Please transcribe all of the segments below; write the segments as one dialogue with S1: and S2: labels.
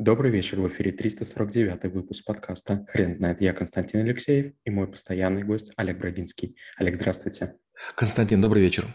S1: Добрый вечер, в эфире 349 выпуск подкаста «Хрен знает». Я Константин Алексеев и мой постоянный гость Олег Брагинский. Олег, здравствуйте.
S2: Константин, добрый вечер.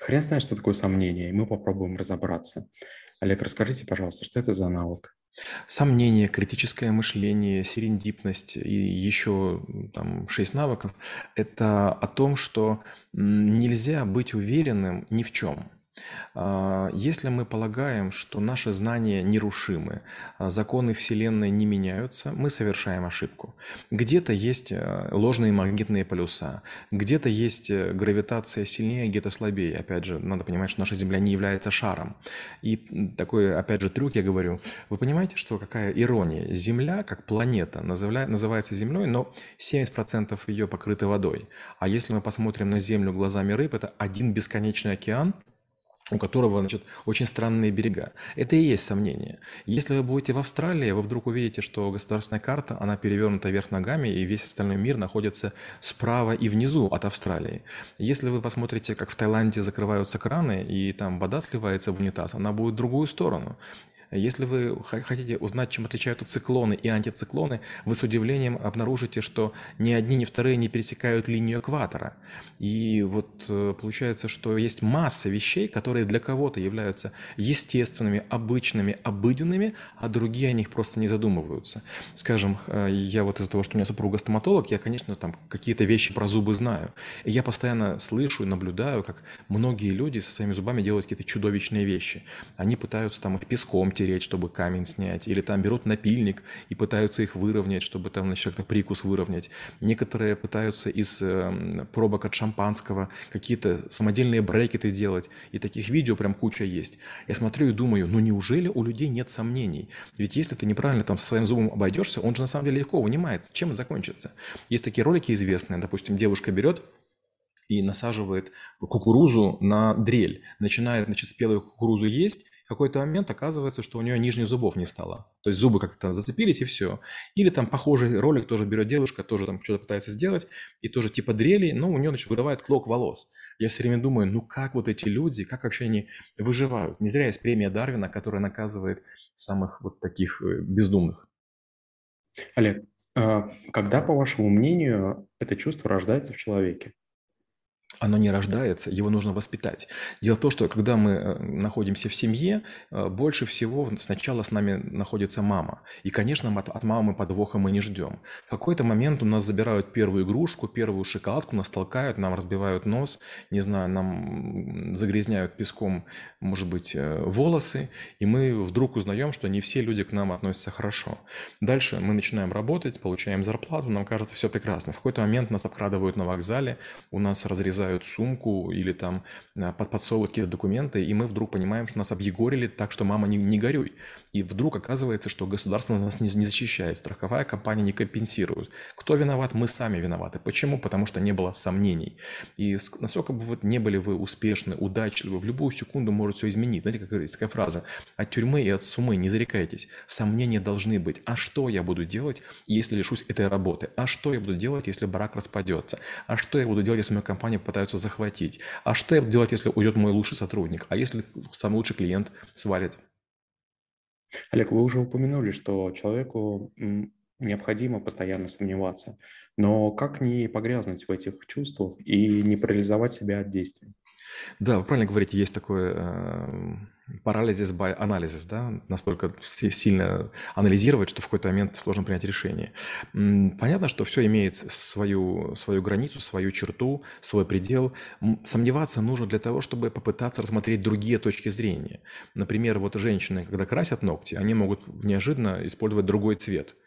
S1: Хрен знает, что такое сомнение, и мы попробуем разобраться. Олег, расскажите, пожалуйста, что это за навык?
S2: Сомнение, критическое мышление, серендипность и еще там шесть навыков – это о том, что нельзя быть уверенным ни в чем – если мы полагаем, что наши знания нерушимы, а законы Вселенной не меняются, мы совершаем ошибку. Где-то есть э, ложные магнитные полюса, где-то есть э, гравитация сильнее, где-то слабее. Опять же, надо понимать, что наша Земля не является шаром. И такой, опять же, трюк я говорю. Вы понимаете, что какая ирония? Земля, как планета, называется Землей, но 70% ее покрыты водой. А если мы посмотрим на Землю глазами рыб, это один бесконечный океан – у которого, значит, очень странные берега. Это и есть сомнение. Если вы будете в Австралии, вы вдруг увидите, что государственная карта, она перевернута вверх ногами, и весь остальной мир находится справа и внизу от Австралии. Если вы посмотрите, как в Таиланде закрываются краны, и там вода сливается в унитаз, она будет в другую сторону. Если вы хотите узнать, чем отличаются циклоны и антициклоны, вы с удивлением обнаружите, что ни одни, ни вторые не пересекают линию экватора. И вот э, получается, что есть масса вещей, которые для кого-то являются естественными, обычными, обыденными, а другие о них просто не задумываются. Скажем, я вот из-за того, что у меня супруга стоматолог, я, конечно, там какие-то вещи про зубы знаю. И я постоянно слышу и наблюдаю, как многие люди со своими зубами делают какие-то чудовищные вещи. Они пытаются там их песком тереть, чтобы камень снять, или там берут напильник и пытаются их выровнять, чтобы там, значит, как-то прикус выровнять. Некоторые пытаются из э, пробок от шампанского какие-то самодельные брекеты делать, и таких видео прям куча есть. Я смотрю и думаю, ну неужели у людей нет сомнений? Ведь если ты неправильно там со своим зубом обойдешься, он же на самом деле легко вынимается. Чем это закончится? Есть такие ролики известные, допустим, девушка берет и насаживает кукурузу на дрель, начинает, значит, спелую кукурузу есть, какой-то момент оказывается, что у нее нижних зубов не стало. То есть зубы как-то зацепились и все. Или там похожий ролик тоже берет девушка, тоже там что-то пытается сделать, и тоже типа дрели, но у нее значит, вырывает клок волос. Я все время думаю, ну как вот эти люди, как вообще они выживают? Не зря есть премия Дарвина, которая наказывает самых вот таких э, бездумных.
S1: Олег, а когда, по вашему мнению, это чувство рождается в человеке?
S2: Оно не рождается, его нужно воспитать. Дело в том, что когда мы э, находимся в семье, э, больше всего сначала с нами находится мама. И, конечно, от мамы подвоха мы не ждем. В какой-то момент у нас забирают первую игрушку, первую шоколадку, нас толкают, нам разбивают нос, не знаю, нам загрязняют песком, может быть, э, волосы, и мы вдруг узнаем, что не все люди к нам относятся хорошо. Дальше мы начинаем работать, получаем зарплату, нам кажется все прекрасно. В какой-то момент нас обкрадывают на вокзале, у нас разрезают бросают сумку или там под подсовывают какие-то документы, и мы вдруг понимаем, что нас объегорили так, что мама не, не горюй. И вдруг оказывается, что государство нас не, не защищает, страховая компания не компенсирует. Кто виноват? Мы сами виноваты. Почему? Потому что не было сомнений. И насколько бы вот не были вы успешны, удачливы, в любую секунду может все изменить. Знаете, как такая фраза? От тюрьмы и от сумы не зарекайтесь. Сомнения должны быть. А что я буду делать, если лишусь этой работы? А что я буду делать, если брак распадется? А что я буду делать, если моя компания пытаются захватить? А что я буду делать, если уйдет мой лучший сотрудник? А если самый лучший клиент свалит?
S1: Олег, вы уже упомянули, что человеку необходимо постоянно сомневаться. Но как не погрязнуть в этих чувствах и не парализовать себя от действий?
S2: Да, вы правильно говорите, есть такое э, парализис by analysis, да, настолько сильно анализировать, что в какой-то момент сложно принять решение. Понятно, что все имеет свою, свою границу, свою черту, свой предел. Сомневаться нужно для того, чтобы попытаться рассмотреть другие точки зрения. Например, вот женщины, когда красят ногти, они могут неожиданно использовать другой цвет –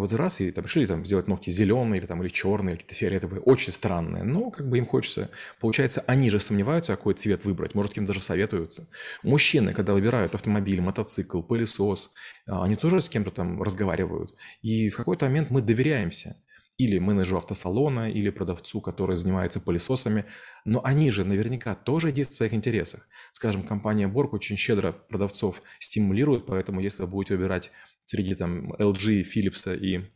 S2: вот раз и там решили там сделать ногти зеленые или там или черные, или какие-то фиолетовые, очень странные. Но как бы им хочется. Получается, они же сомневаются, какой цвет выбрать. Может, кем даже советуются. Мужчины, когда выбирают автомобиль, мотоцикл, пылесос, а, они тоже с кем-то там разговаривают. И в какой-то момент мы доверяемся или менеджеру автосалона, или продавцу, который занимается пылесосами, но они же наверняка тоже действуют в своих интересах. Скажем, компания Borg очень щедро продавцов стимулирует, поэтому если вы будете выбирать среди там LG, Philips и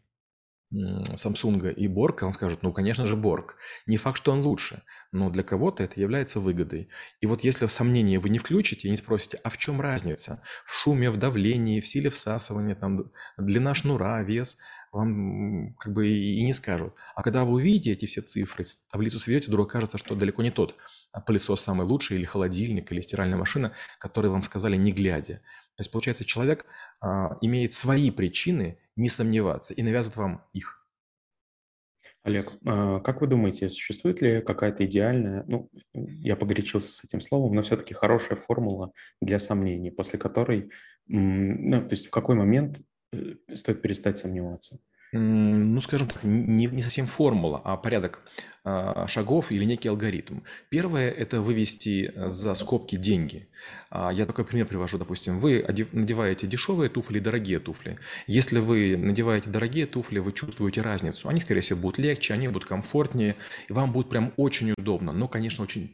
S2: Samsung и Borg, он скажет, ну, конечно же, Borg. Не факт, что он лучше, но для кого-то это является выгодой. И вот если в сомнение вы не включите и не спросите, а в чем разница? В шуме, в давлении, в силе всасывания, там, длина шнура, вес, вам как бы и не скажут. А когда вы увидите эти все цифры, таблицу сведете, вдруг окажется, что далеко не тот а пылесос самый лучший, или холодильник, или стиральная машина, которые вам сказали не глядя. То есть, получается, человек а, имеет свои причины не сомневаться и навязывает вам их.
S1: Олег, а как вы думаете, существует ли какая-то идеальная, ну, я погорячился с этим словом, но все-таки хорошая формула для сомнений, после которой, ну, то есть в какой момент э, стоит перестать сомневаться?
S2: Ну, скажем так, не, не совсем формула, а порядок а, шагов или некий алгоритм. Первое – это вывести э, за скобки деньги. А, я такой пример привожу, допустим, вы надеваете дешевые туфли и дорогие туфли. Если вы надеваете дорогие туфли, вы чувствуете разницу. Они, скорее всего, будут легче, они будут комфортнее, и вам будет прям очень удобно, но, конечно, очень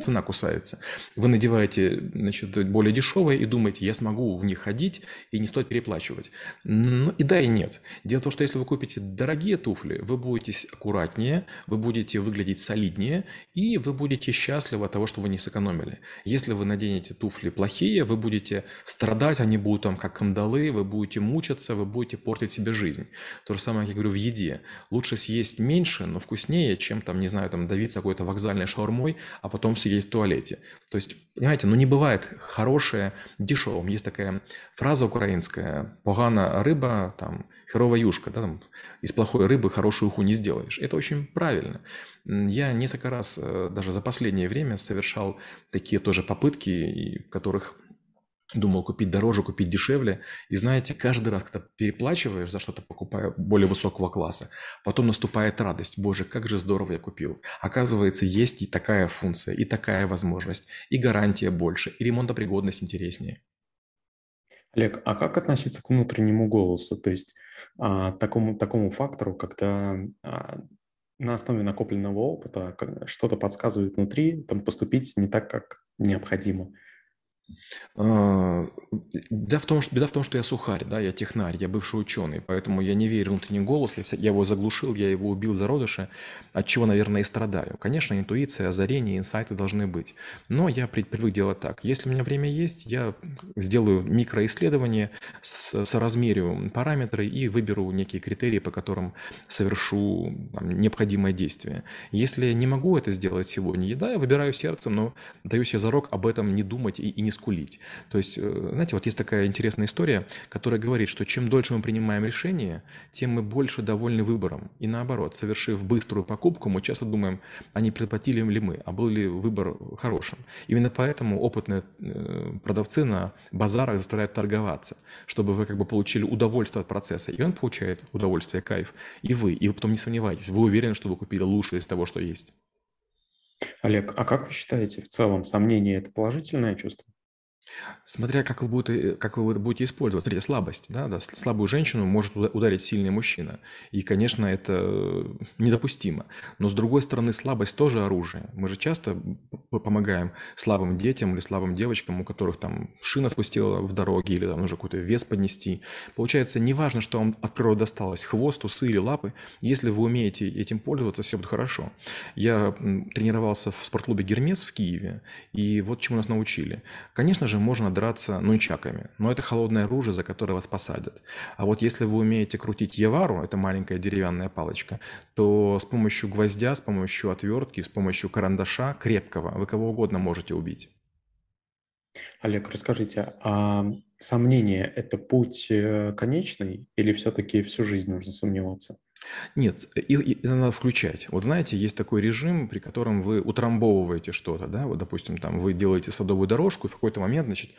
S2: цена кусается. Вы надеваете значит, более дешевые и думаете, я смогу в них ходить и не стоит переплачивать. Ну и да, и нет. Дело в том, что если вы купите дорогие туфли, вы будете аккуратнее, вы будете выглядеть солиднее, и вы будете счастливы от того, что вы не сэкономили. Если вы наденете туфли плохие, вы будете страдать, они будут там как кандалы, вы будете мучиться, вы будете портить себе жизнь. То же самое, я говорю, в еде. Лучше съесть меньше, но вкуснее, чем там, не знаю, там давиться какой-то вокзальной шаурмой, а потом сидеть в туалете. То есть, понимаете, ну не бывает хорошее дешевым. Есть такая фраза украинская «погана рыба, там, херова юшка», да, там, из плохой рыбы хорошую уху не сделаешь. Это очень правильно. Я несколько раз э, даже за последнее время совершал такие тоже попытки, в которых Думал купить дороже, купить дешевле. И знаете, каждый раз, когда переплачиваешь за что-то, покупая более высокого класса, потом наступает радость. Боже, как же здорово я купил. Оказывается, есть и такая функция, и такая возможность, и гарантия больше, и ремонтопригодность интереснее.
S1: Олег, а как относиться к внутреннему голосу? То есть а, такому, такому фактору, когда а, на основе накопленного опыта что-то подсказывает внутри, там поступить не так, как необходимо –
S2: а, беда в том, что, беда в том, что я сухарь, да, я технарь, я бывший ученый, поэтому я не верю в внутренний голос, я, я его заглушил, я его убил зародыше, от чего, наверное, и страдаю. Конечно, интуиция, озарение, инсайты должны быть, но я привык делать так. Если у меня время есть, я сделаю микроисследование, соразмерю параметры и выберу некие критерии, по которым совершу там, необходимое действие. Если не могу это сделать сегодня, да, я выбираю сердцем, но даю себе зарок об этом не думать и, и не скулить. То есть, э, знаете, вот есть такая интересная история, которая говорит, что чем дольше мы принимаем решение, тем мы больше довольны выбором. И наоборот, совершив быструю покупку, мы часто думаем, а не предплатили ли мы, а был ли выбор хорошим. Именно поэтому опытные э, продавцы на базарах заставляют торговаться, чтобы вы как бы получили удовольствие от процесса. И он получает удовольствие, кайф. И вы. И вы потом не сомневайтесь, вы уверены, что вы купили лучшее из того, что есть.
S1: Олег, а как вы считаете, в целом сомнение – это положительное чувство?
S2: Смотря как вы будете, как вы будете использовать. Смотрите, слабость. Да, да, слабую женщину может ударить сильный мужчина. И, конечно, это недопустимо. Но, с другой стороны, слабость тоже оружие. Мы же часто помогаем слабым детям или слабым девочкам, у которых там шина спустила в дороге или там нужно какой-то вес поднести. Получается, неважно, что вам от природы досталось, хвост, усы или лапы, если вы умеете этим пользоваться, все будет хорошо. Я тренировался в спортклубе «Гермес» в Киеве, и вот чему нас научили. Конечно же, можно драться нунчаками, но это холодное оружие, за которое вас посадят. А вот если вы умеете крутить явару, это маленькая деревянная палочка, то с помощью гвоздя, с помощью отвертки, с помощью карандаша крепкого вы кого угодно можете убить.
S1: Олег, расскажите, а сомнение – это путь э, конечный или все-таки всю жизнь нужно сомневаться?
S2: Нет, их, их надо включать. Вот знаете, есть такой режим, при котором вы утрамбовываете что-то, да, вот, допустим, там вы делаете садовую дорожку, и в какой-то момент, значит,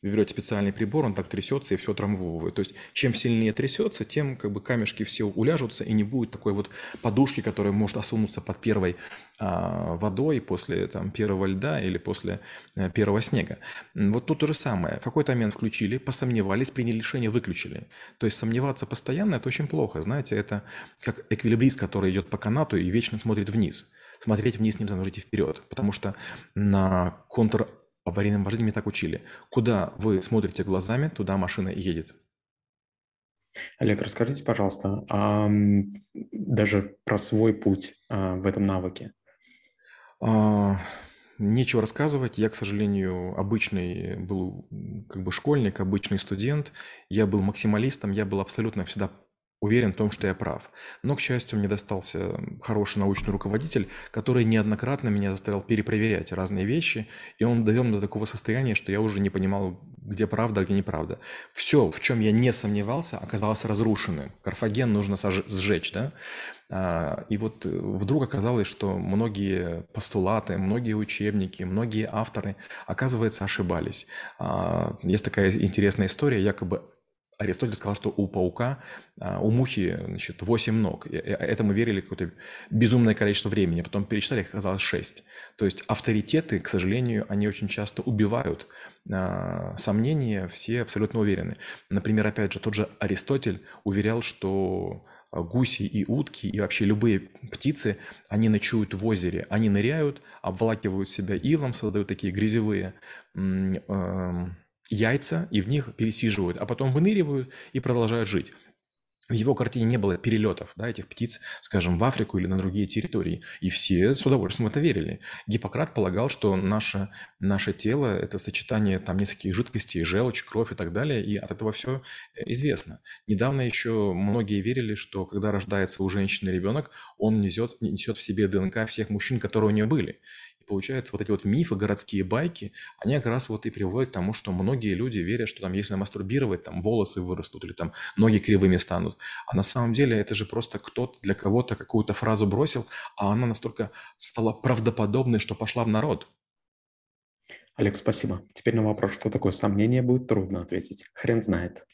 S2: вы берете специальный прибор, он так трясется и все трамвовывает. То есть, чем сильнее трясется, тем как бы камешки все уляжутся, и не будет такой вот подушки, которая может осунуться под первой а, водой после там, первого льда или после а, первого снега. Вот тут то же самое. В какой-то момент включили, посомневались, приняли решение, выключили. То есть, сомневаться постоянно – это очень плохо. Знаете, это как эквилибрист, который идет по канату и вечно смотрит вниз. Смотреть вниз нельзя, нужно идти вперед, потому что на контр аварийном вождении меня так учили. Куда вы смотрите глазами, туда машина едет.
S1: Олег, расскажите, пожалуйста, даже про свой путь а, в этом навыке.
S2: А, нечего рассказывать. Я, к сожалению, обычный был как бы школьник, обычный студент. Я был максималистом, я был абсолютно всегда уверен в том, что я прав. Но, к счастью, мне достался хороший научный руководитель, который неоднократно меня заставил перепроверять разные вещи, и он довел меня до такого состояния, что я уже не понимал, где правда, а где неправда. Все, в чем я не сомневался, оказалось разрушенным. Карфаген нужно сжечь, да? А, и вот э, вдруг оказалось, что многие постулаты, многие учебники, многие авторы, оказывается, ошибались. А, есть такая интересная история, якобы Аристотель сказал, что у паука, а, у мухи, значит, 8 ног. Это мы верили какое-то безумное количество времени. Потом перечитали, оказалось 6. То есть авторитеты, к сожалению, они очень часто убивают а, сомнения, все абсолютно уверены. Например, опять же, тот же Аристотель уверял, что гуси и утки, и вообще любые птицы, они ночуют в озере. Они ныряют, обволакивают себя илом, создают такие грязевые эм, яйца и в них пересиживают, а потом выныривают и продолжают жить. В его картине не было перелетов, да, этих птиц, скажем, в Африку или на другие территории. И все с удовольствием это верили. Гиппократ полагал, что наше, наше тело – это сочетание там нескольких жидкостей, желчь, кровь и так далее, и от этого все известно. Недавно еще многие верили, что когда рождается у женщины ребенок, он несет, несет в себе ДНК всех мужчин, которые у нее были получается, вот эти вот мифы, городские байки, они как раз вот и приводят к тому, что многие люди верят, что там, если мастурбировать, там волосы вырастут или там ноги кривыми станут. А на самом деле это же просто кто-то для кого-то какую-то фразу бросил, а она настолько стала правдоподобной, что пошла в народ.
S1: Олег, спасибо. Теперь на вопрос, что такое сомнение, будет трудно ответить. Хрен знает.